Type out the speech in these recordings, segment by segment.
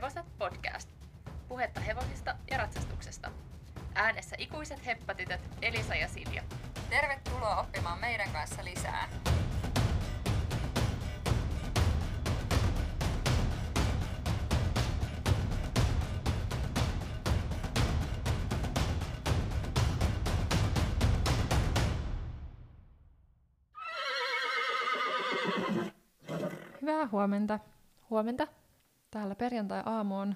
Hevoset podcast. Puhetta hevosista ja ratsastuksesta. Äänessä ikuiset heppatytöt Elisa ja Silja. Tervetuloa oppimaan meidän kanssa lisää. Hyvää huomenta. Huomenta. Täällä perjantai-aamu on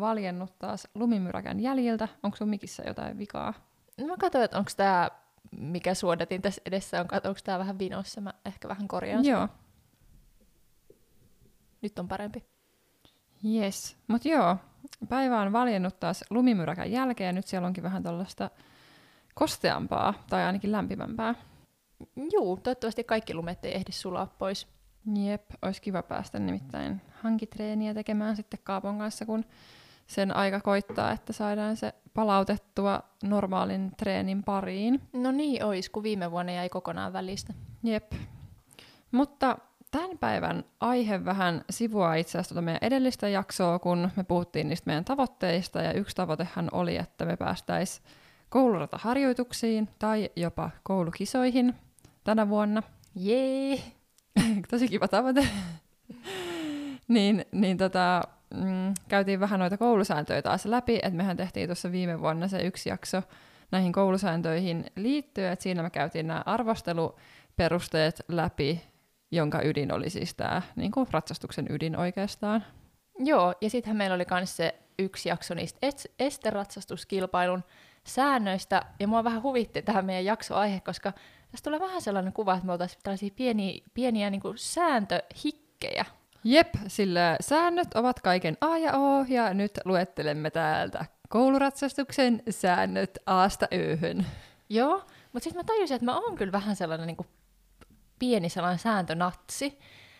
valjennut taas lumimyräkän jäljiltä. Onko sun mikissä jotain vikaa? No mä katsoin, että onko tämä, mikä suodatin tässä edessä, on, onko tämä vähän vinossa. Mä ehkä vähän korjaan sitä. Joo. Nyt on parempi. Yes. Mut joo, päivä on valjennut taas lumimyräkän jälkeen. Nyt siellä onkin vähän tällaista kosteampaa tai ainakin lämpimämpää. Juu, toivottavasti kaikki lumet ei ehdi sulaa pois. Jep, olisi kiva päästä nimittäin hankitreeniä tekemään sitten Kaapon kanssa, kun sen aika koittaa, että saadaan se palautettua normaalin treenin pariin. No niin ois, kun viime vuonna jäi kokonaan välistä. Jep. Mutta tämän päivän aihe vähän sivuaa itse asiassa tuota meidän edellistä jaksoa, kun me puhuttiin niistä meidän tavoitteista, ja yksi tavoitehan oli, että me päästäisiin koulurataharjoituksiin tai jopa koulukisoihin tänä vuonna. Jee! Tosi kiva tavoite. niin, niin tota, mm, käytiin vähän noita koulusääntöjä taas läpi, että mehän tehtiin tuossa viime vuonna se yksi jakso näihin koulusääntöihin liittyen, että siinä me käytiin nämä arvosteluperusteet läpi, jonka ydin oli siis tämä niin kuin ratsastuksen ydin oikeastaan. Joo, ja sittenhän meillä oli myös se yksi jakso niistä est- esteratsastuskilpailun säännöistä, ja mua vähän huvitti tähän meidän jaksoaihe, koska tässä tulee vähän sellainen kuva, että me oltaisiin tällaisia pieniä, pieniä niin kuin sääntöhikkejä. Jep, sillä säännöt ovat kaiken A ja O, ja nyt luettelemme täältä kouluratsastuksen säännöt Aasta Öhön. Joo, mutta sitten mä tajusin, että mä oon kyllä vähän sellainen niin kuin pieni sellainen sääntönatsi.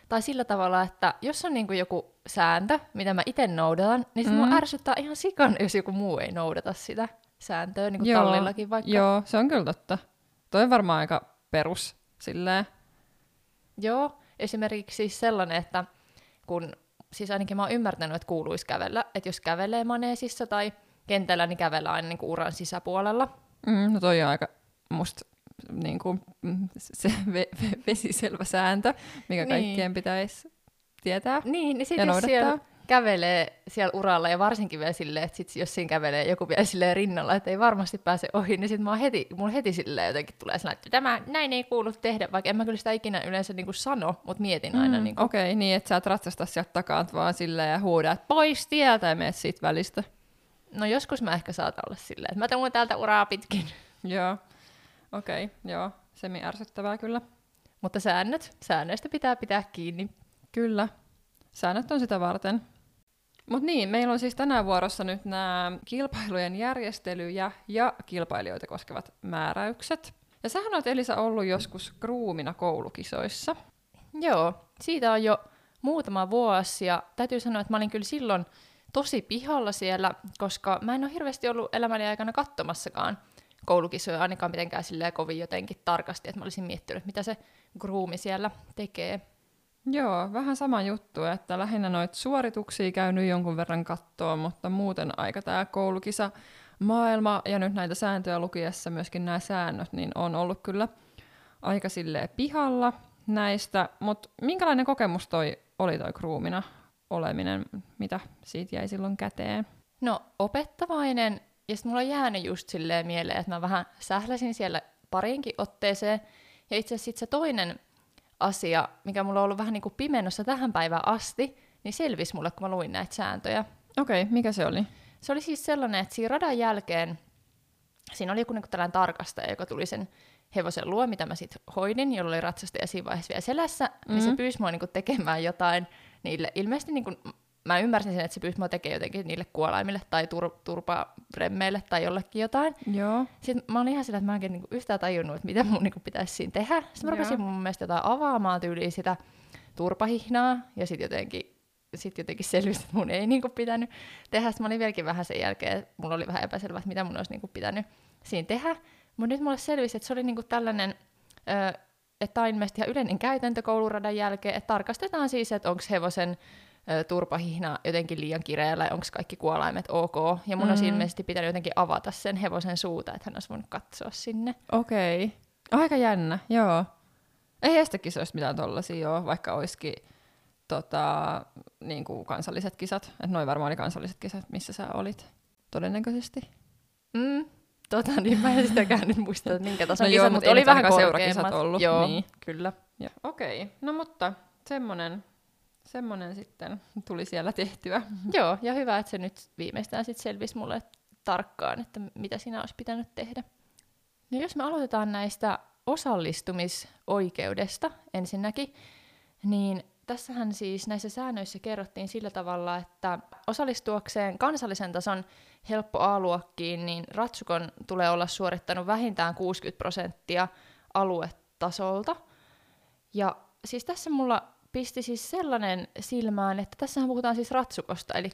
Tai sillä tavalla, että jos on niin kuin joku sääntö, mitä mä itse noudatan, niin sitten mm. Mm. mua ärsyttää ihan sikan, jos joku muu ei noudata sitä sääntöä, niin kuin Joo, tallillakin vaikka. Joo, se on kyllä totta. Toi on varmaan aika perus silleen. Joo, esimerkiksi siis sellainen, että kun, siis ainakin mä oon ymmärtänyt, että kuuluisi kävellä, että jos kävelee maneesissa tai kentällä, niin kävellä aina niin kuin uran sisäpuolella. Mm, no toi on aika musta niin kuin, mm, se ve- ve- vesiselvä sääntö, mikä Niin. kaikkien pitäisi tietää Niin, niin ja sitten jos siellä noudattaa. Kävelee siellä uralla ja varsinkin vielä silleen, että sit jos siinä kävelee joku vielä silleen rinnalla, että ei varmasti pääse ohi, niin sitten oon heti, mulla heti silleen jotenkin tulee sellainen, että tämä näin ei kuulu tehdä, vaikka en mä kyllä sitä ikinä yleensä niin kuin sano, mutta mietin aina. Mm, Niin kuin, Okei, okay, niin että sä et ratsasta sieltä takaa vaan silleen ja huuda, että pois tieltä ja meet siitä välistä. No joskus mä ehkä saatan olla silleen, että mä tuun täältä uraa pitkin. Joo, okei, okay, joo, semi ärsyttävää kyllä. Mutta säännöt, säännöistä pitää pitää kiinni. Kyllä, säännöt on sitä varten. Mutta niin, meillä on siis tänään vuorossa nyt nämä kilpailujen järjestelyjä ja kilpailijoita koskevat määräykset. Ja sähän oot Elisa ollut joskus kruumina koulukisoissa. Joo, siitä on jo muutama vuosi ja täytyy sanoa, että mä olin kyllä silloin tosi pihalla siellä, koska mä en ole hirveästi ollut elämäni aikana katsomassakaan koulukisoja ainakaan mitenkään silleen kovin jotenkin tarkasti, että mä olisin miettinyt, mitä se gruumi siellä tekee. Joo, vähän sama juttu, että lähinnä noita suorituksia käynyt jonkun verran kattoa, mutta muuten aika tämä koulukisa maailma ja nyt näitä sääntöjä lukiessa myöskin nämä säännöt, niin on ollut kyllä aika silleen pihalla näistä, mutta minkälainen kokemus toi oli toi kruumina oleminen, mitä siitä jäi silloin käteen? No, opettavainen, ja sitten mulla on jäänyt just silleen mieleen, että mä vähän sähläsin siellä parinkin otteeseen, ja itse asiassa se toinen asia, mikä mulla on ollut vähän niin kuin pimennossa tähän päivään asti, niin selvisi mulle, kun mä luin näitä sääntöjä. Okei, okay, mikä se oli? Se oli siis sellainen, että siinä radan jälkeen siinä oli joku niin tällainen tarkastaja, joka tuli sen hevosen luo, mitä mä sitten hoidin, jolla oli ratsastaja siinä vaiheessa vielä selässä, mm-hmm. niin se Mhm. pyysi mua niin tekemään jotain niille. Ilmeisesti niin kuin, mä ymmärsin sen, että se pyysi mua tekemään jotenkin niille kuolaimille tai tur- turparemmeille tai jollekin jotain. Joo. Sitten mä olin ihan sillä, että mä en oikein niinku yhtään tajunnut, että mitä mun niinku pitäisi siinä tehdä. Sitten mä Joo. rupesin mun mielestä jotain avaamaan tyyliin sitä turpahihnaa, ja sitten jotenkin, sit jotenkin selvisi, että mun ei niinku pitänyt tehdä. Sitten mä olin vieläkin vähän sen jälkeen, että mulla oli vähän epäselvää, että mitä mun olisi niinku pitänyt siinä tehdä. Mutta nyt mulle selvisi, että se oli niinku tällainen, ö, että tämä on ilmeisesti ihan yleinen käytäntö kouluradan jälkeen, että tarkastetaan siis, että onko hevosen turpahihna jotenkin liian kireellä, onko kaikki kuolaimet ok. Ja mun mm. olisi ilmeisesti pitänyt jotenkin avata sen hevosen suuta, että hän olisi voinut katsoa sinne. Okei. Okay. Aika jännä, joo. Ei estekisoista mitään tollasia joo, vaikka olisikin tota, niin kuin kansalliset kisat. Et noin varmaan oli kansalliset kisat, missä sä olit. Todennäköisesti. Mm. Tota, niin mä en sitäkään nyt muista, että minkä tason No joo, kisa, mut mutta oli vähän korkeammat. seurakisat ollut, Joo, niin. kyllä. Okei, okay. no mutta semmonen, semmonen sitten tuli siellä tehtyä. Joo, ja hyvä, että se nyt viimeistään sitten selvisi mulle tarkkaan, että mitä siinä olisi pitänyt tehdä. No jos me aloitetaan näistä osallistumisoikeudesta ensinnäkin, niin tässähän siis näissä säännöissä kerrottiin sillä tavalla, että osallistuakseen kansallisen tason helppo A-luokkiin, niin Ratsukon tulee olla suorittanut vähintään 60 prosenttia aluetasolta. Ja siis tässä mulla pisti siis sellainen silmään, että tässähän puhutaan siis ratsukosta, eli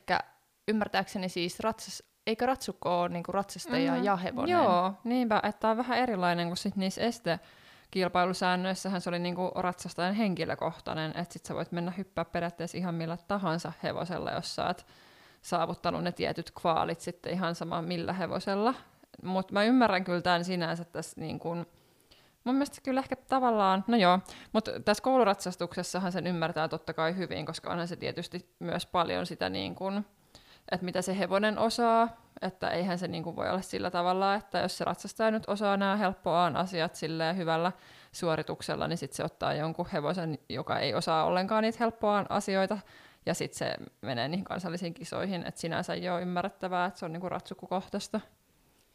ymmärtääkseni siis ratsas, eikö ratsukko ole niinku ratsastaja Mhm. ja hevonen? Joo, niinpä, että tää on vähän erilainen kuin sit niissä estekilpailusäännöissähän se oli niinku ratsastajan henkilökohtainen, että sit sä voit mennä hyppää periaatteessa ihan millä tahansa hevosella, jos sä oot saavuttanut ne tietyt kvaalit sitten ihan sama millä hevosella. Mutta mä ymmärrän kyllä tämän sinänsä tässä niin kuin, mun mielestä kyllä ehkä tavallaan, no joo, mutta tässä kouluratsastuksessahan sen ymmärtää totta kai hyvin, koska onhan se tietysti myös paljon sitä niin kuin, että mitä se hevonen osaa, että eihän se niin kuin voi olla sillä tavalla, että jos se ratsastaja nyt osaa nämä helppoaan asiat silleen hyvällä suorituksella, niin sitten se ottaa jonkun hevosen, joka ei osaa ollenkaan niitä helppoaan asioita, ja sitten se menee niihin kansallisiin kisoihin, että sinänsä ei ole ymmärrettävää, että se on niinku ratsukukohtaista.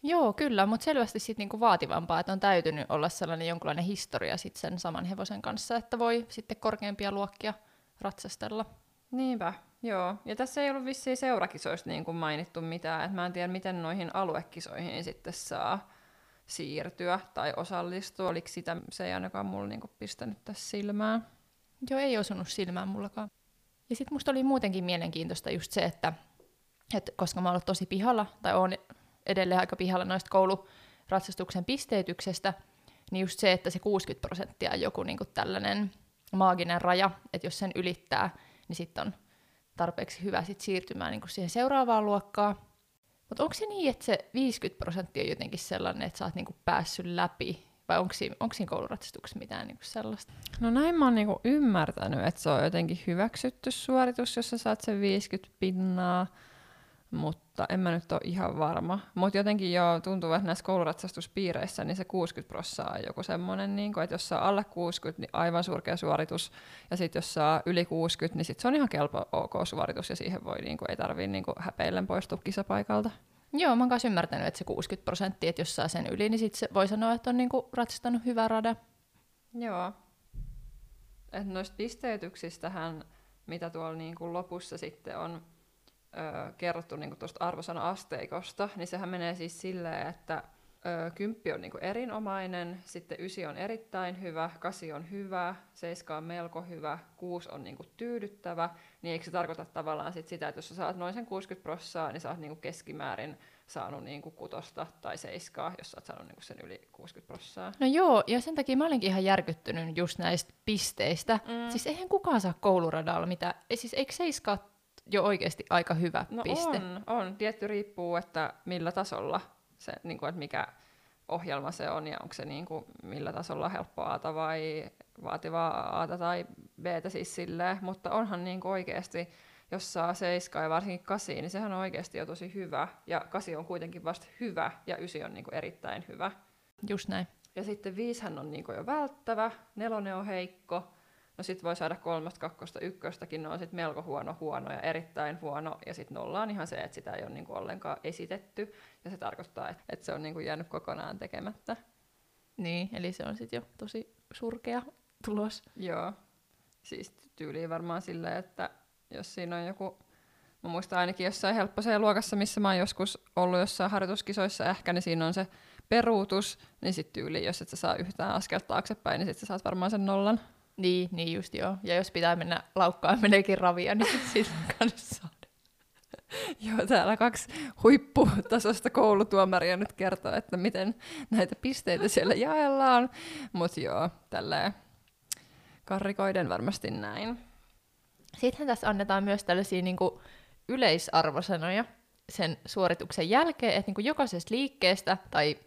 Joo, kyllä, mutta selvästi sit niinku vaativampaa, että on täytynyt olla sellainen jonkunlainen historia sit sen saman hevosen kanssa, että voi sitten korkeampia luokkia ratsastella. Niinpä, joo. Ja tässä ei ollut vissiin seurakisoista niin kuin mainittu mitään, että mä en tiedä, miten noihin aluekisoihin sitten saa siirtyä tai osallistua. Oliko sitä, se ei ainakaan mulla niin kuin pistänyt tässä silmään. Joo, ei osunut silmään mullakaan. Ja sitten musta oli muutenkin mielenkiintoista just se, että, että koska mä oon ollut tosi pihalla, tai oon edelleen aika pihalla noista kouluratsastuksen pisteytyksestä, niin just se, että se 60 prosenttia on joku niin tällainen maaginen raja, että jos sen ylittää, niin sitten on tarpeeksi hyvä sit siirtymään niin siihen seuraavaan luokkaan. Mutta onko se niin, että se 50 prosenttia on jotenkin sellainen, että sä oot niin päässyt läpi, vai onko siinä, onko siinä kouluratsastuksessa mitään niin sellaista? No näin mä oon niinku ymmärtänyt, että se on jotenkin hyväksytty suoritus, jos sä saat sen 50 pinnaa, mutta en mä nyt ole ihan varma. Mutta jotenkin jo tuntuu, että näissä kouluratsastuspiireissä niin se 60 prossaa on joku semmoinen, niin että jos saa alle 60, niin aivan surkea suoritus, ja sitten jos saa yli 60, niin sit se on ihan kelpo ok suoritus, ja siihen voi, niin kuin, ei tarvii niin häpeillen poistua kisapaikalta. Joo, mä oon ymmärtänyt, että se 60 prosenttia, että jos saa sen yli, niin sit se voi sanoa, että on niinku ratsastanut hyvä rada. Joo. Et noista pisteytyksistähän, mitä tuolla niinku lopussa sitten on ö, kerrottu niinku tuosta arvosana-asteikosta, niin sehän menee siis silleen, että ö, kymppi on niinku erinomainen, sitten ysi on erittäin hyvä, kasi on hyvä, seiska on melko hyvä, kuusi on niinku tyydyttävä, niin eikö se tarkoita tavallaan sit sitä, että jos sä saat noin sen 60 prossaa, niin sä oot niinku keskimäärin saanut niinku kutosta tai seiskaa, jos sä oot saanut niinku sen yli 60 prossaa. No joo, ja sen takia mä olinkin ihan järkyttynyt just näistä pisteistä. Mm. Siis eihän kukaan saa kouluradalla mitään. Ei, siis eikö seiskaa jo oikeasti aika hyvä No piste? on, on. Tietty riippuu, että millä tasolla se, niin kuin, että mikä ohjelma se on ja onko se niin kuin, millä tasolla helppo aata vai vaativaa aata tai b siis silleen, mutta onhan niin kuin oikeasti, jos saa seiskaa ja varsinkin kasi, niin sehän on oikeasti jo tosi hyvä ja kasi on kuitenkin vasta hyvä ja ysi on niin kuin erittäin hyvä. Just näin. Ja sitten viishän on niin kuin jo välttävä, nelonen on heikko, no sitten voi saada kolmosta, kakkosta, ykköstäkin, ne on sitten melko huono, huono ja erittäin huono, ja sitten nolla on ihan se, että sitä ei ole niinku ollenkaan esitetty, ja se tarkoittaa, että, että se on niinku jäänyt kokonaan tekemättä. Niin, eli se on sitten jo tosi surkea tulos. Joo, siis tyyliin varmaan silleen, että jos siinä on joku, mä muistan ainakin jossain helpposeen luokassa, missä mä oon joskus ollut jossain harjoituskisoissa ehkä, niin siinä on se peruutus, niin sitten tyyliin, jos et sä saa yhtään askelta taaksepäin, niin sitten sä saat varmaan sen nollan. Niin, niin just joo. Ja jos pitää mennä laukkaan meneekin ravia, niin siitä kanssa saada. Joo, täällä kaksi huipputasosta koulutuomaria nyt kertoo, että miten näitä pisteitä siellä jaellaan. Mutta joo, tälleen karrikoiden varmasti näin. Sittenhän tässä annetaan myös tällaisia niin kuin yleisarvosanoja sen suorituksen jälkeen, että niin kuin jokaisesta liikkeestä tai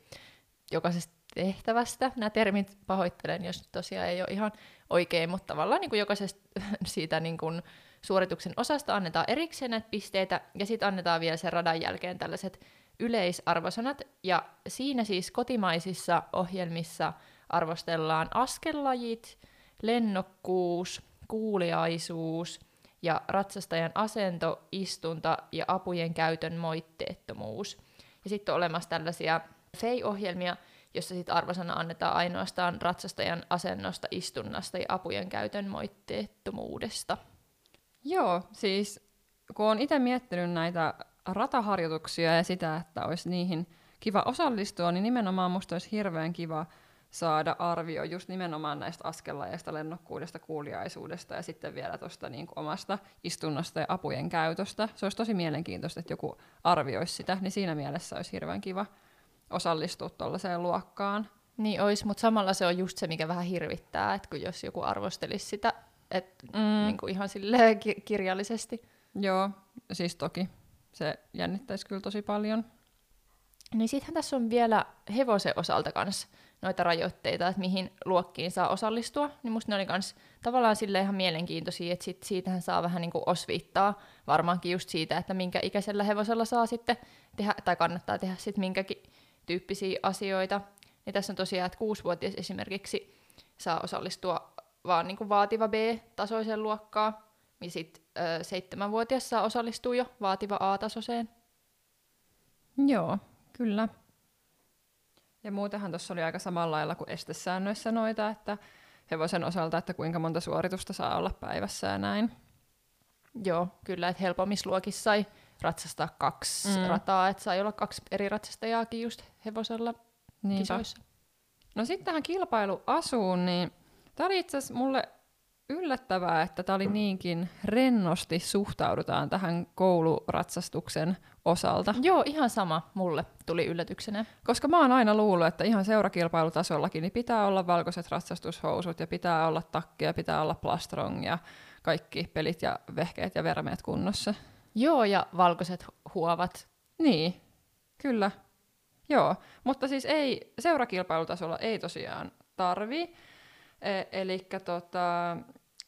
jokaisesta tehtävästä, nämä termit pahoittelen, jos tosiaan ei ole ihan oikein, mutta tavallaan niin kuin jokaisesta siitä niin kuin suorituksen osasta annetaan erikseen näitä pisteitä, ja sitten annetaan vielä sen radan jälkeen tällaiset yleisarvosanat, ja siinä siis kotimaisissa ohjelmissa arvostellaan askellajit, lennokkuus, kuuliaisuus ja ratsastajan asento, istunta ja apujen käytön moitteettomuus. Ja sitten on olemassa tällaisia FEI-ohjelmia, jossa sitten arvosana annetaan ainoastaan ratsastajan asennosta, istunnasta ja apujen käytön moitteettomuudesta. Joo, siis kun olen itse miettinyt näitä rataharjoituksia ja sitä, että olisi niihin kiva osallistua, niin nimenomaan musta olisi hirveän kiva saada arvio just nimenomaan näistä askellajeista, lennokkuudesta, kuuliaisuudesta ja sitten vielä tuosta niin omasta istunnosta ja apujen käytöstä. Se olisi tosi mielenkiintoista, että joku arvioisi sitä, niin siinä mielessä olisi hirveän kiva osallistua tuollaiseen luokkaan. Niin olisi, mutta samalla se on just se, mikä vähän hirvittää, että kun jos joku arvostelisi sitä, että mm. niin kuin ihan silleen ki- kirjallisesti. Joo, siis toki. Se jännittäisi kyllä tosi paljon. Niin sittenhän tässä on vielä hevosen osalta kanssa noita rajoitteita, että mihin luokkiin saa osallistua, niin musta ne oli kans tavallaan sille ihan mielenkiintoisia, että sit siitähän saa vähän niin kuin osviittaa varmaankin just siitä, että minkä ikäisellä hevosella saa sitten tehdä, tai kannattaa tehdä sitten minkäkin tyyppisiä asioita. Niin tässä on tosiaan, että kuusivuotias esimerkiksi saa osallistua vaan niin kuin vaativa B-tasoiseen luokkaan, ja sitten seitsemänvuotias saa osallistua jo vaativa A-tasoiseen. Joo, kyllä. Ja muutenhan tuossa oli aika samalla lailla kuin estesäännöissä noita, että hevosen osalta, että kuinka monta suoritusta saa olla päivässä ja näin. Joo, kyllä, että helpommissa luokissa sai ratsastaa kaksi mm. rataa, että sai olla kaksi eri ratsastajaakin just hevosella Niinpä. kisoissa. No sitten tähän kilpailuasuun, niin tämä oli itse asiassa mulle yllättävää, että tämä oli niinkin rennosti suhtaudutaan tähän kouluratsastuksen osalta. Joo, ihan sama mulle tuli yllätyksenä. Koska mä oon aina luullut, että ihan seurakilpailutasollakin niin pitää olla valkoiset ratsastushousut ja pitää olla takki ja pitää olla plastrong ja kaikki pelit ja vehkeet ja vermeet kunnossa. Joo, ja valkoiset huovat. Niin, kyllä. Joo, mutta siis ei, seurakilpailutasolla ei tosiaan tarvi. E- eli tota,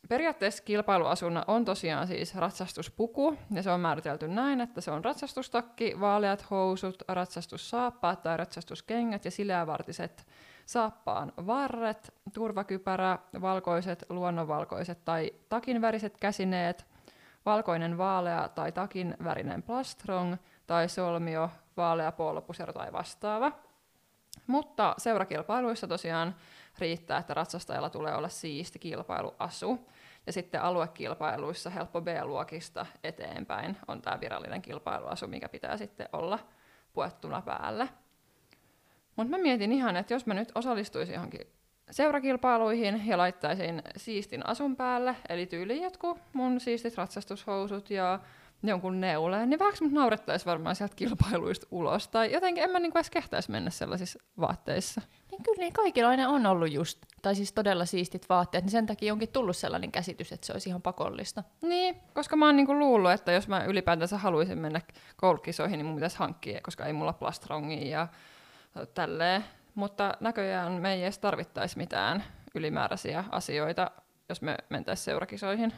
periaatteessa kilpailuasuna on tosiaan siis ratsastuspuku, ja se on määritelty näin, että se on ratsastustakki, vaaleat housut, ratsastussaappaat tai ratsastuskengät ja sileävartiset saappaan varret, turvakypärä, valkoiset, luonnonvalkoiset tai takinväriset käsineet, valkoinen vaalea tai takin värinen plastrong tai solmio, vaalea polpusero tai vastaava. Mutta seurakilpailuissa tosiaan riittää, että ratsastajalla tulee olla siisti kilpailuasu. Ja sitten aluekilpailuissa helppo B-luokista eteenpäin on tämä virallinen kilpailuasu, mikä pitää sitten olla puettuna päällä. Mutta mä mietin ihan, että jos mä nyt osallistuisin johonkin seurakilpailuihin ja laittaisin siistin asun päälle, eli tyyliin jotkut mun siistit ratsastushousut ja jonkun neuleen, niin vähän mut naurettaisi varmaan sieltä kilpailuista ulos. Tai jotenkin en mä niinku edes kehtäisi mennä sellaisissa vaatteissa. Niin kyllä niin kaikilla aina on ollut just, tai siis todella siistit vaatteet, niin sen takia onkin tullut sellainen käsitys, että se olisi ihan pakollista. Niin, koska mä oon niinku luullut, että jos mä ylipäätänsä haluaisin mennä koulukisoihin, niin mun pitäisi hankkia, koska ei mulla plastrongia ja tälleen. Mutta näköjään me ei edes tarvittaisi mitään ylimääräisiä asioita, jos me mentäisiin seurakisoihin.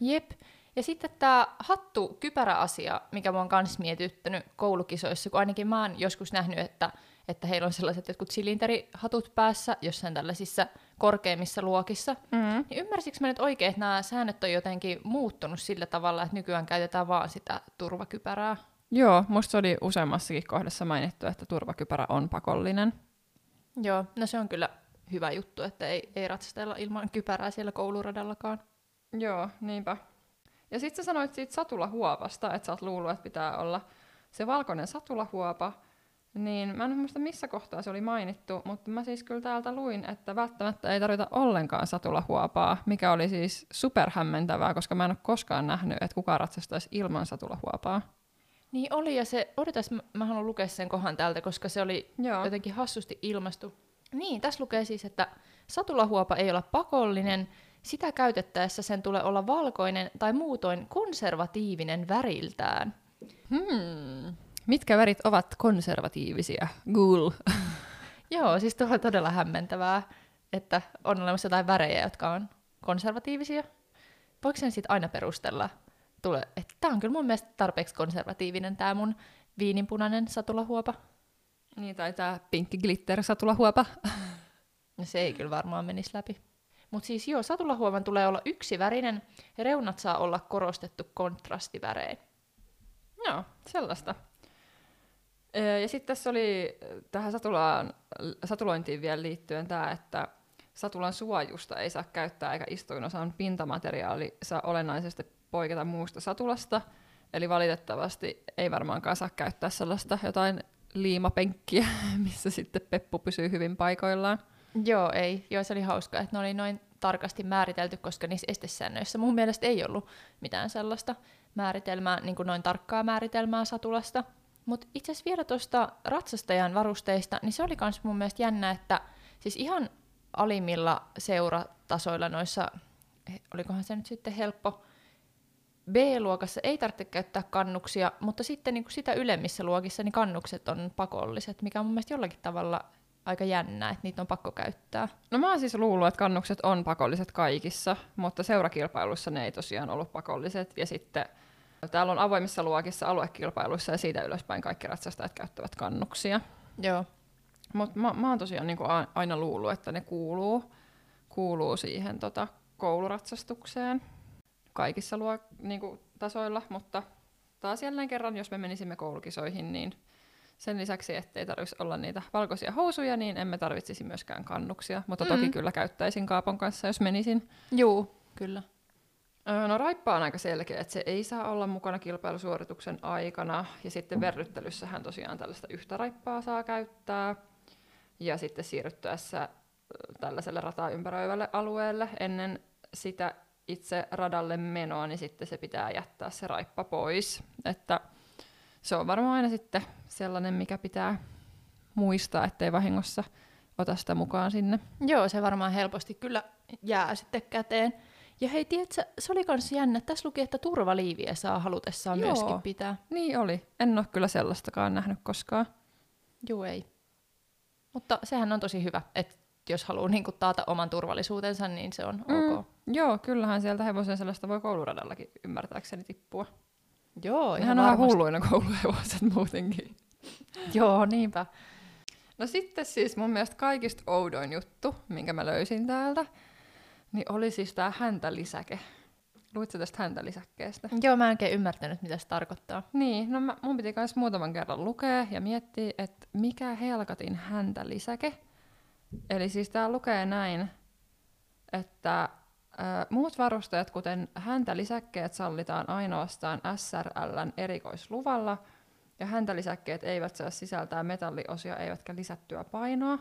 Jep. Ja sitten tämä hattu kypäräasia, mikä mua on kans mietityttänyt koulukisoissa, kun ainakin mä oon joskus nähnyt, että, että heillä on sellaiset jotkut silinterihatut päässä jossain tällaisissa korkeimmissa luokissa. Mm-hmm. Niin ymmärsikö mä nyt oikein, että nämä säännöt on jotenkin muuttunut sillä tavalla, että nykyään käytetään vaan sitä turvakypärää? Joo, musta se oli useammassakin kohdassa mainittu, että turvakypärä on pakollinen. Joo, no se on kyllä hyvä juttu, että ei, ei ratsastella ilman kypärää siellä kouluradallakaan. Joo, niinpä. Ja sitten sä sanoit siitä satulahuopasta, että sä oot luullut, että pitää olla se valkoinen satulahuopa, niin mä en muista missä kohtaa se oli mainittu, mutta mä siis kyllä täältä luin, että välttämättä ei tarvita ollenkaan satulahuopaa, mikä oli siis superhämmentävää, koska mä en ole koskaan nähnyt, että kukaan ratsastaisi ilman satulahuopaa. Niin oli, ja se, odotas, mä, mä haluan lukea sen kohan täältä, koska se oli Joo. jotenkin hassusti ilmastu. Niin, tässä lukee siis, että satulahuopa ei ole pakollinen, sitä käytettäessä sen tulee olla valkoinen tai muutoin konservatiivinen väriltään. Hmm. Mitkä värit ovat konservatiivisia? Google. Joo, siis tuo on todella hämmentävää, että on olemassa jotain värejä, jotka on konservatiivisia. Voiko sen sitten aina perustella? Tule, että tämä on kyllä mun mielestä tarpeeksi konservatiivinen tämä mun viininpunainen satulahuopa. Niin, tai tämä pinkki glitter satulahuopa. No se ei kyllä varmaan menisi läpi. Mutta siis joo, satulahuovan tulee olla yksi värinen ja reunat saa olla korostettu kontrastivärein. Joo, sellaista. Ja sitten tässä oli tähän satulaan, satulointiin vielä liittyen tämä, että satulan suojusta ei saa käyttää eikä istuinosan pintamateriaali saa olennaisesti poiketa muusta satulasta. Eli valitettavasti ei varmaankaan saa käyttää sellaista jotain liimapenkkiä, missä sitten peppu pysyy hyvin paikoillaan. Joo, ei. Joo, se oli hauska, että ne oli noin tarkasti määritelty, koska niissä estesäännöissä mun mielestä ei ollut mitään sellaista määritelmää, niin kuin noin tarkkaa määritelmää satulasta. Mutta itse asiassa vielä tuosta ratsastajan varusteista, niin se oli myös mun mielestä jännä, että siis ihan alimmilla seuratasoilla noissa, eh, olikohan se nyt sitten helppo, B-luokassa ei tarvitse käyttää kannuksia, mutta sitten niin kuin sitä ylemmissä luokissa niin kannukset on pakolliset, mikä on mun mielestä jollakin tavalla aika jännää, että niitä on pakko käyttää. No mä oon siis luullut, että kannukset on pakolliset kaikissa, mutta seurakilpailuissa ne ei tosiaan ollut pakolliset. Ja sitten täällä on avoimissa luokissa aluekilpailuissa ja siitä ylöspäin kaikki ratsastajat käyttävät kannuksia. Joo. Mutta mä, mä oon tosiaan niinku aina luullut, että ne kuuluu, kuuluu siihen tota, kouluratsastukseen kaikissa luo, niinku, tasoilla, mutta taas jälleen kerran, jos me menisimme koulukisoihin, niin sen lisäksi, ettei tarvitsisi olla niitä valkoisia housuja, niin emme tarvitsisi myöskään kannuksia, mutta toki Mm. kyllä käyttäisin Kaapon kanssa, jos menisin. Juu, kyllä. No raippa on aika selkeä, että se ei saa olla mukana kilpailusuorituksen aikana. Ja sitten verryttelyssähän tosiaan tällaista yhtä raippaa saa käyttää. Ja sitten siirryttäessä tällaiselle rataa ympäröivälle alueelle ennen sitä itse radalle menoa, niin sitten se pitää jättää se raippa pois. Että se on varmaan aina sitten sellainen, mikä pitää muistaa, ettei vahingossa ota sitä mukaan sinne. Joo, se varmaan helposti kyllä jää sitten käteen. Ja hei, tiedätkö, se oli kans jännä. Tässä luki, että turvaliiviä saa halutessaan Joo. myöskin pitää. Niin oli. En ole kyllä sellaistakaan nähnyt koskaan. Joo, ei. Mutta sehän on tosi hyvä, että jos haluaa niin taata oman turvallisuutensa, niin se on mm. ok. Joo, kyllähän sieltä hevosen sellaista voi kouluradallakin ymmärtääkseni tippua. Joo, Ihan on vähän hulluina kouluhevoset muutenkin. Joo, niinpä. No sitten siis mun mielestä kaikista oudoin juttu, minkä mä löysin täältä, niin oli siis tää häntälisäke. Luitko tästä häntälisäkkeestä? Joo, mä en oikein ymmärtänyt, mitä se tarkoittaa. Niin, no mä, mun piti myös muutaman kerran lukea ja miettiä, että mikä helkatin häntälisäke. Eli siis tää lukee näin, että muut varusteet, kuten häntälisäkkeet, sallitaan ainoastaan SRLn erikoisluvalla, ja häntälisäkkeet eivät saa sisältää metalliosia eivätkä lisättyä painoa.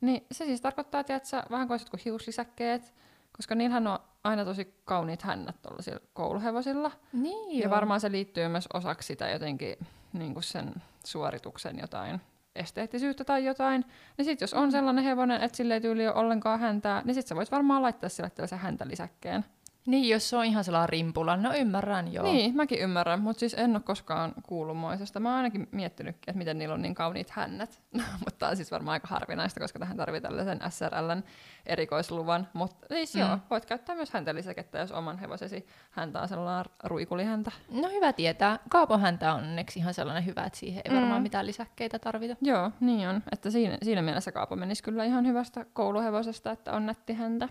Niin se siis tarkoittaa, että vähän kuin kuin hiuslisäkkeet, koska niillähän on aina tosi kauniit hännät tuollaisilla kouluhevosilla. Niin, Ja varmaan se liittyy myös osaksi sitä jotenkin niin kuin sen suorituksen jotain esteettisyyttä tai jotain. Niin sit jos on sellainen hevonen, että sille ei tyyli ole ollenkaan häntää, niin sit sä voit varmaan laittaa sille tällaisen häntälisäkkeen. Niin, jos se on ihan sellainen rimpula. No ymmärrän, joo. Niin, mäkin ymmärrän, mutta siis en ole koskaan kuullut moisesta. Mä oon ainakin miettinyt, että miten niillä on niin kauniit hännät. mutta tää on siis varmaan aika harvinaista, koska tähän tarvii tällaisen SRLn erikoisluvan. Mutta siis mm. joo, voit käyttää myös häntälisäkettä, jos oman hevosesi häntä on sellainen ruikulihäntä. No hyvä tietää. Kaapon häntä on onneksi ihan sellainen hyvä, että siihen ei varmaan Mm. mitään lisäkkeitä tarvita. Joo, niin on. Että siinä, siinä mielessä Kaapo menisi kyllä ihan hyvästä kouluhevosesta, että on nätti häntä.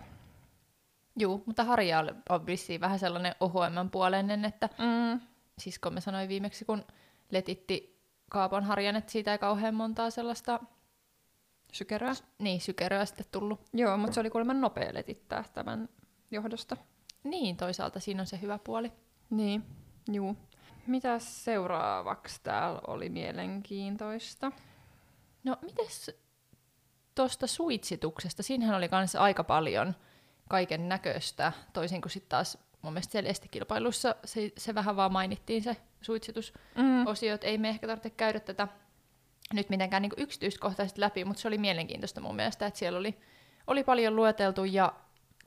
Joo, mutta Harja on- vissiin vähän sellainen ohuemman puoleinen, että Mm. sisko me sanoi viimeksi, kun letitti Kaapon Harjan, että siitä ei kauhean montaa sellaista Sykeröä. niin, sykeröä sitten tullut. Joo, mutta se oli kuulemma nopea letittää tämän johdosta. Niin, toisaalta siinä on se hyvä puoli. Niin, juu. Mitäs seuraavaksi täällä oli mielenkiintoista? No, mites tuosta suitsituksesta? Siinähän oli kanssa aika paljon kaiken näköistä, toisin kuin sitten taas mun mielestä siellä estekilpailussa se, se vähän vaan mainittiin se suitsitusosio, Mm. että ei me ehkä tarvitse käydä tätä nyt mitenkään niin yksityiskohtaisesti läpi, mutta se oli mielenkiintoista mun mielestä, että siellä oli, oli paljon lueteltu ja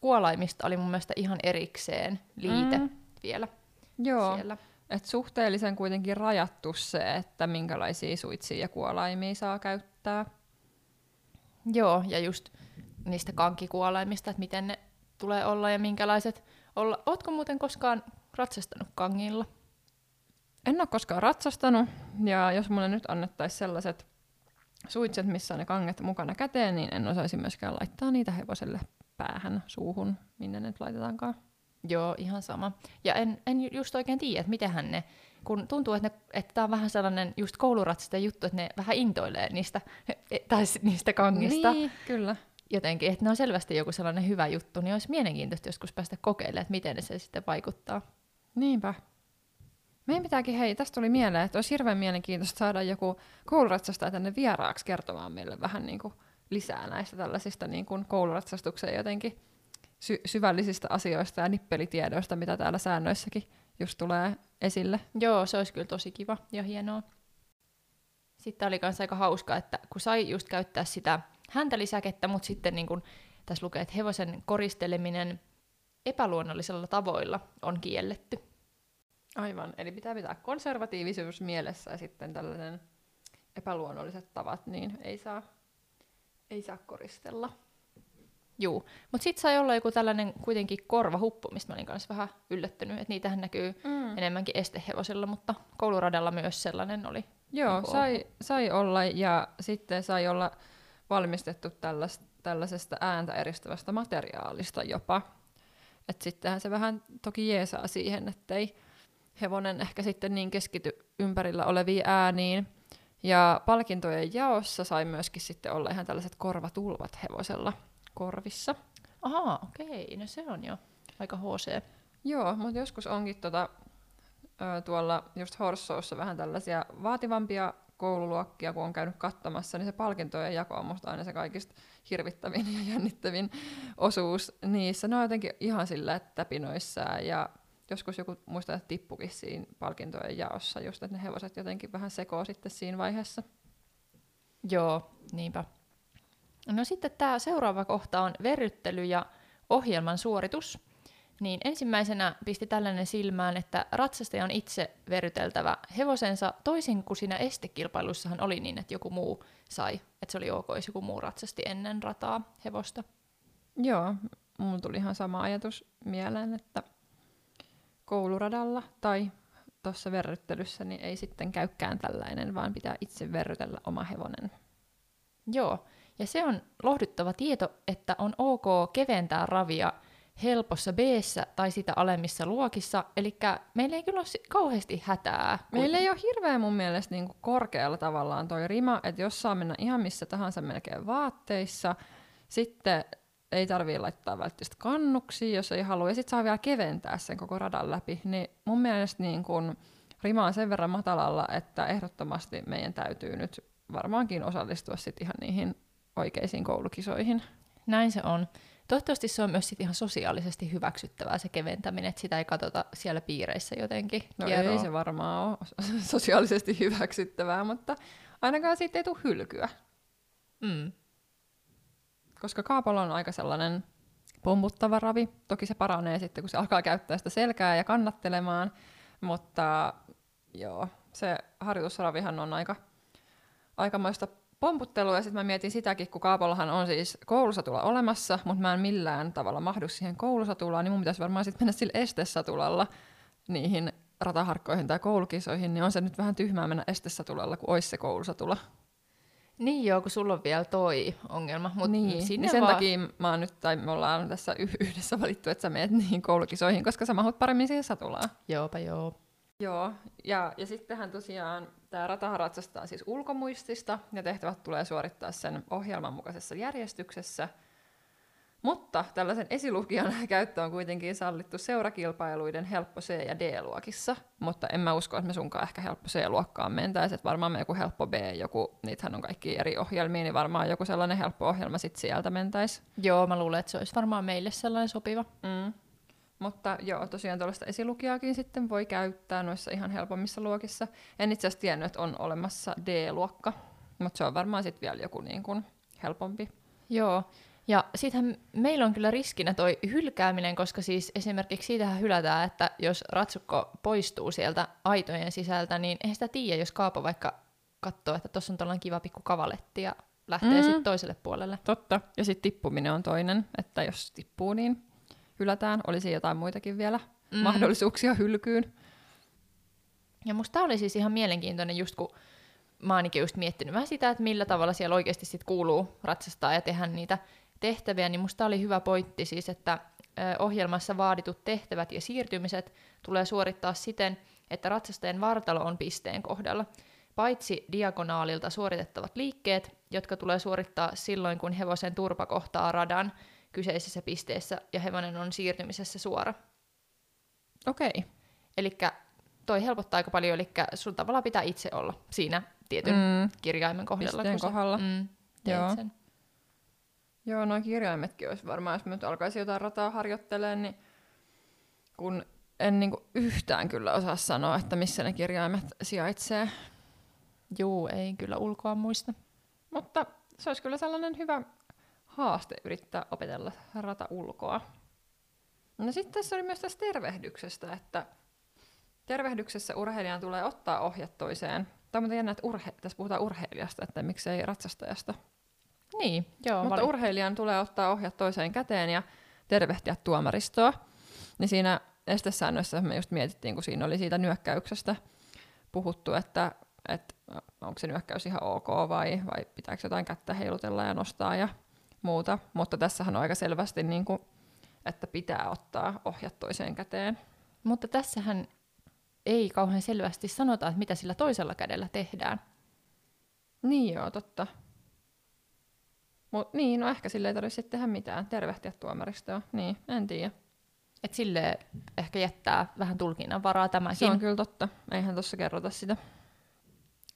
kuolaimista oli mun mielestä ihan erikseen liite Mm. vielä Joo, siellä. et suhteellisen kuitenkin rajattu se, että minkälaisia suitsia ja kuolaimia saa käyttää. Joo, ja just niistä kankikuolaimista, että miten ne tulee olla ja minkälaiset olla. Ootko muuten koskaan ratsastanut kangilla? En ole koskaan ratsastanut, ja jos mulle nyt annettaisiin sellaiset suitset, missä on ne kanget mukana käteen, niin en osaisi myöskään laittaa niitä hevoselle päähän, suuhun, minne ne nyt laitetaankaan. Joo, ihan sama. Ja en, en ju- just oikein tiedä, että mitenhän ne, kun tuntuu, että, ne, että tämä on vähän sellainen just kouluratsastajan juttu, että ne vähän intoilee niistä, tai s- niistä kangista. Niin, kyllä. Jotenkin, että ne on selvästi joku sellainen hyvä juttu, niin olisi mielenkiintoista joskus päästä kokeilemaan, että miten se sitten vaikuttaa. Niinpä. Meidän pitääkin, hei, tästä tuli mieleen, että olisi hirveän mielenkiintoista saada joku kouluratsastaja tänne vieraaksi kertomaan meille vähän niin kuin lisää näistä tällaisista niin kuin kouluratsastuksen jotenkin sy- syvällisistä asioista ja nippelitiedoista, mitä täällä säännöissäkin just tulee esille. Joo, se olisi kyllä tosi kiva ja hienoa. Sitten oli myös aika hauska, että kun sai just käyttää sitä häntälisäkettä, mutta sitten niin kun tässä lukee, että hevosen koristeleminen epäluonnollisilla tavoilla on kielletty. Aivan, eli pitää pitää konservatiivisuus mielessä ja sitten tällainen epäluonnolliset tavat, niin ei saa, ei saa koristella. Juu, mutta sitten sai olla joku tällainen kuitenkin korvahuppu, mistä mä olin kanssa vähän yllättynyt, että niitähän näkyy Mm. enemmänkin estehevosilla, mutta kouluradalla myös sellainen oli. Joo, Onko sai, sai olla ja sitten sai olla valmistettu tällaista, tällaisesta ääntä eristävästä materiaalista jopa. Et sittenhän se vähän toki jeesaa siihen, ettei hevonen ehkä sitten niin keskity ympärillä oleviin ääniin. Ja palkintojen jaossa sai myöskin sitten olla ihan tällaiset korvatulvat hevosella korvissa. Ahaa, okei, no se on jo aika HC. Joo, mutta joskus onkin tota, ö, tuolla just Horssoussa vähän tällaisia vaativampia koululuokkia, kun on käynyt katsomassa, niin se palkintojen jako on musta aina se kaikista hirvittävin ja jännittävin osuus niissä. Ne on jotenkin ihan sillä täpinoissaan ja joskus joku muistaa, että tippukin siinä palkintojen jaossa, just että ne hevoset jotenkin vähän sekoo sitten siinä vaiheessa. Joo, niinpä. No sitten tämä seuraava kohta on verryttely ja ohjelman suoritus. Niin ensimmäisenä pisti tällainen silmään, että ratsastaja on itse verryteltävä hevosensa toisin kuin siinä estekilpailussahan oli niin, että joku muu sai. Että se oli ok, jos joku muu ratsasti ennen rataa hevosta. Joo, mulla tuli ihan sama ajatus mieleen, että kouluradalla tai tuossa verryttelyssä niin ei sitten käykään tällainen, vaan pitää itse verrytellä oma hevonen. Joo, ja se on lohduttava tieto, että on ok keventää ravia helpossa b tai sitä alemmissa luokissa, eli meillä ei kyllä ole kauheasti hätää. Meillä ei ole hirveän mun mielestä niin korkealla tavallaan toi rima, että jos saa mennä ihan missä tahansa melkein vaatteissa, sitten ei tarvii laittaa välttämättä kannuksia, jos ei halua, ja sitten saa vielä keventää sen koko radan läpi, niin mun mielestä niin kun rima on sen verran matalalla, että ehdottomasti meidän täytyy nyt varmaankin osallistua sit ihan niihin oikeisiin koulukisoihin. Näin se on. Toivottavasti se on myös sit ihan sosiaalisesti hyväksyttävää se keventäminen, että sitä ei katsota siellä piireissä jotenkin. No kieroa. ei se varmaan ole sosiaalisesti hyväksyttävää, mutta ainakaan siitä ei tule hylkyä. Mm. Koska Kaapolla on aika sellainen pommuttava ravi. Toki se paranee sitten, kun se alkaa käyttää sitä selkää ja kannattelemaan. Mutta joo, se harjoitusravihan on aika, aikamoista pomputtelua. Ja sitten mä mietin sitäkin, kun Kaapollahan on siis koulusatula olemassa, mutta mä en millään tavalla mahdu siihen koulusatulaan, niin mun pitäisi varmaan sitten mennä sillä estesatulalla niihin rataharkkoihin tai koulukisoihin, niin on se nyt vähän tyhmää mennä estesatulalla, kun olisi se koulusatula. Niin joo, kun sulla on vielä toi ongelma. Mut niin, sinne niin sen vaan... takia mä oon nyt, tai me ollaan tässä yhdessä valittu, että sä meet niihin koulukisoihin, koska sä mahut paremmin siihen satulaan. Joopa joo. Joo, ja, ja sittenhän tosiaan tämä ratahan ratsastaa siis ulkomuistista, ja tehtävät tulee suorittaa sen ohjelman mukaisessa järjestyksessä. Mutta tällaisen esilukijan käyttö on kuitenkin sallittu seurakilpailuiden helppo C- ja D-luokissa, mutta en mä usko, että me sunkaan ehkä helppo C-luokkaan mentäisiin, että varmaan me joku helppo B, joku, niitähän on kaikki eri ohjelmia, niin varmaan joku sellainen helppo ohjelma sitten sieltä mentäisi. Joo, mä luulen, että se olisi varmaan meille sellainen sopiva. Mm. Mutta joo, tosiaan tuollaista esilukiaakin sitten voi käyttää noissa ihan helpommissa luokissa. En itse asiassa tiennyt, että on olemassa D-luokka, mutta se on varmaan sitten vielä joku niin kuin helpompi. Joo, Ja sittenhän meillä on kyllä riskinä toi hylkääminen, koska siis esimerkiksi siitähän hylätään, että jos ratsukko poistuu sieltä aitojen sisältä, niin eihän sitä tiedä, jos Kaapo vaikka katsoo, että tuossa on tuollainen kiva pikku kavaletti ja lähtee mm. sitten toiselle puolelle. Totta. Ja sitten tippuminen on toinen, että jos tippuu, niin hylätään. Olisi jotain muitakin vielä mm. mahdollisuuksia hylkyyn. Ja musta tää oli siis ihan mielenkiintoinen just kun mä ainakin just miettinyt vähän sitä, että millä tavalla siellä oikeasti sit kuuluu ratsastaa ja tehdä niitä tehtäviä, niin musta oli hyvä pointti siis, että ohjelmassa vaaditut tehtävät ja siirtymiset tulee suorittaa siten, että ratsastajan vartalo on pisteen kohdalla, paitsi diagonaalilta suoritettavat liikkeet, jotka tulee suorittaa silloin, kun hevosen turpa kohtaa radan kyseisessä pisteessä ja hevonen on siirtymisessä suora. Okei. Okay. Eli toi helpottaa aika paljon, eli sun tavalla pitää itse olla siinä tietyn mm. kirjaimen kohdalla. Pisteen kohdalla. Mm, Joo. sen. Joo, nuo kirjaimetkin olisi varmaan, jos mä nyt alkaisin jotain rataa harjoittelemaan, niin kun en niinku yhtään kyllä osaa sanoa, että missä ne kirjaimet sijaitsee. Juu, ei kyllä ulkoa muista. Mutta se olisi kyllä sellainen hyvä haaste yrittää opetella rata ulkoa. No sitten tässä oli myös tästä tervehdyksestä, että tervehdyksessä urheilijan tulee ottaa ohjat toiseen. Tämä on jännä, että urhe- tässä puhutaan urheilijasta, että miksei ratsastajasta. Niin, joo. Mutta vali- urheilijan tulee ottaa ohjat toiseen käteen ja tervehtiä tuomaristoa. Niin siinä estesäännössä me just mietittiin, kun siinä oli siitä nyökkäyksestä puhuttu, että, että onko se nyökkäys ihan ok vai, vai pitääkö jotain kättä heilutella ja nostaa ja muuta. Mutta tässähän on aika selvästi, niin kuin, että pitää ottaa ohjat toiseen käteen. Mutta tässähän ei kauhean selvästi sanota, että mitä sillä toisella kädellä tehdään. Niin joo, totta. Mut niin, no ehkä sille ei tarvitse tehdä mitään. Tervehtiä tuomaristoa. Niin, en tiedä. Et sille ehkä jättää vähän tulkinnan varaa tämäkin. Se on kyllä totta. Eihän tuossa kerrota sitä.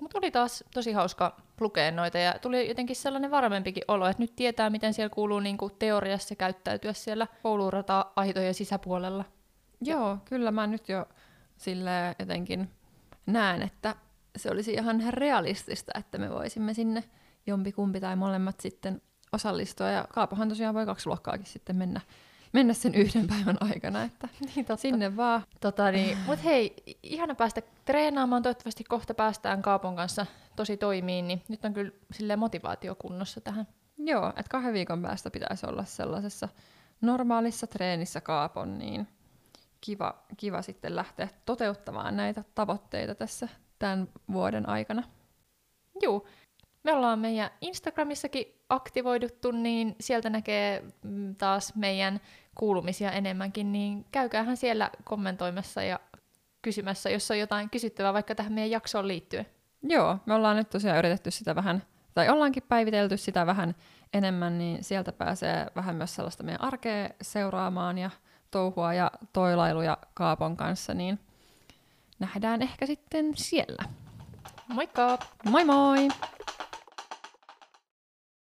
Mutta oli taas tosi hauska lukea noita ja tuli jotenkin sellainen varmempikin olo, että nyt tietää, miten siellä kuuluu niinku teoriassa käyttäytyä siellä koulurata-aitojen sisäpuolella. Joo, kyllä mä nyt jo sille jotenkin näen, että se olisi ihan realistista, että me voisimme sinne jompikumpi tai molemmat sitten osallistua. Ja Kaapohan tosiaan voi kaksi luokkaakin sitten mennä, mennä sen yhden päivän aikana, että Niin totta. sinne vaan. Tota, niin, mut hei, ihana päästä treenaamaan. Toivottavasti kohta päästään Kaapon kanssa tosi toimiin, niin nyt on kyllä motivaatio kunnossa tähän. Joo, että kahden viikon päästä pitäisi olla sellaisessa normaalissa treenissä Kaapon, niin kiva, kiva sitten lähteä toteuttamaan näitä tavoitteita tässä tämän vuoden aikana. Juu, me ollaan meidän Instagramissakin aktivoiduttu, niin sieltä näkee mm, taas meidän kuulumisia enemmänkin, niin käykäähän siellä kommentoimassa ja kysymässä, jos on jotain kysyttävää vaikka tähän meidän jaksoon liittyen. Joo, me ollaan nyt tosiaan yritetty sitä vähän, tai ollaankin päivitelty sitä vähän enemmän, niin sieltä pääsee vähän myös sellaista meidän arkea seuraamaan ja touhua ja toilailuja Kaapon kanssa, niin nähdään ehkä sitten siellä. Moikka! Moi moi!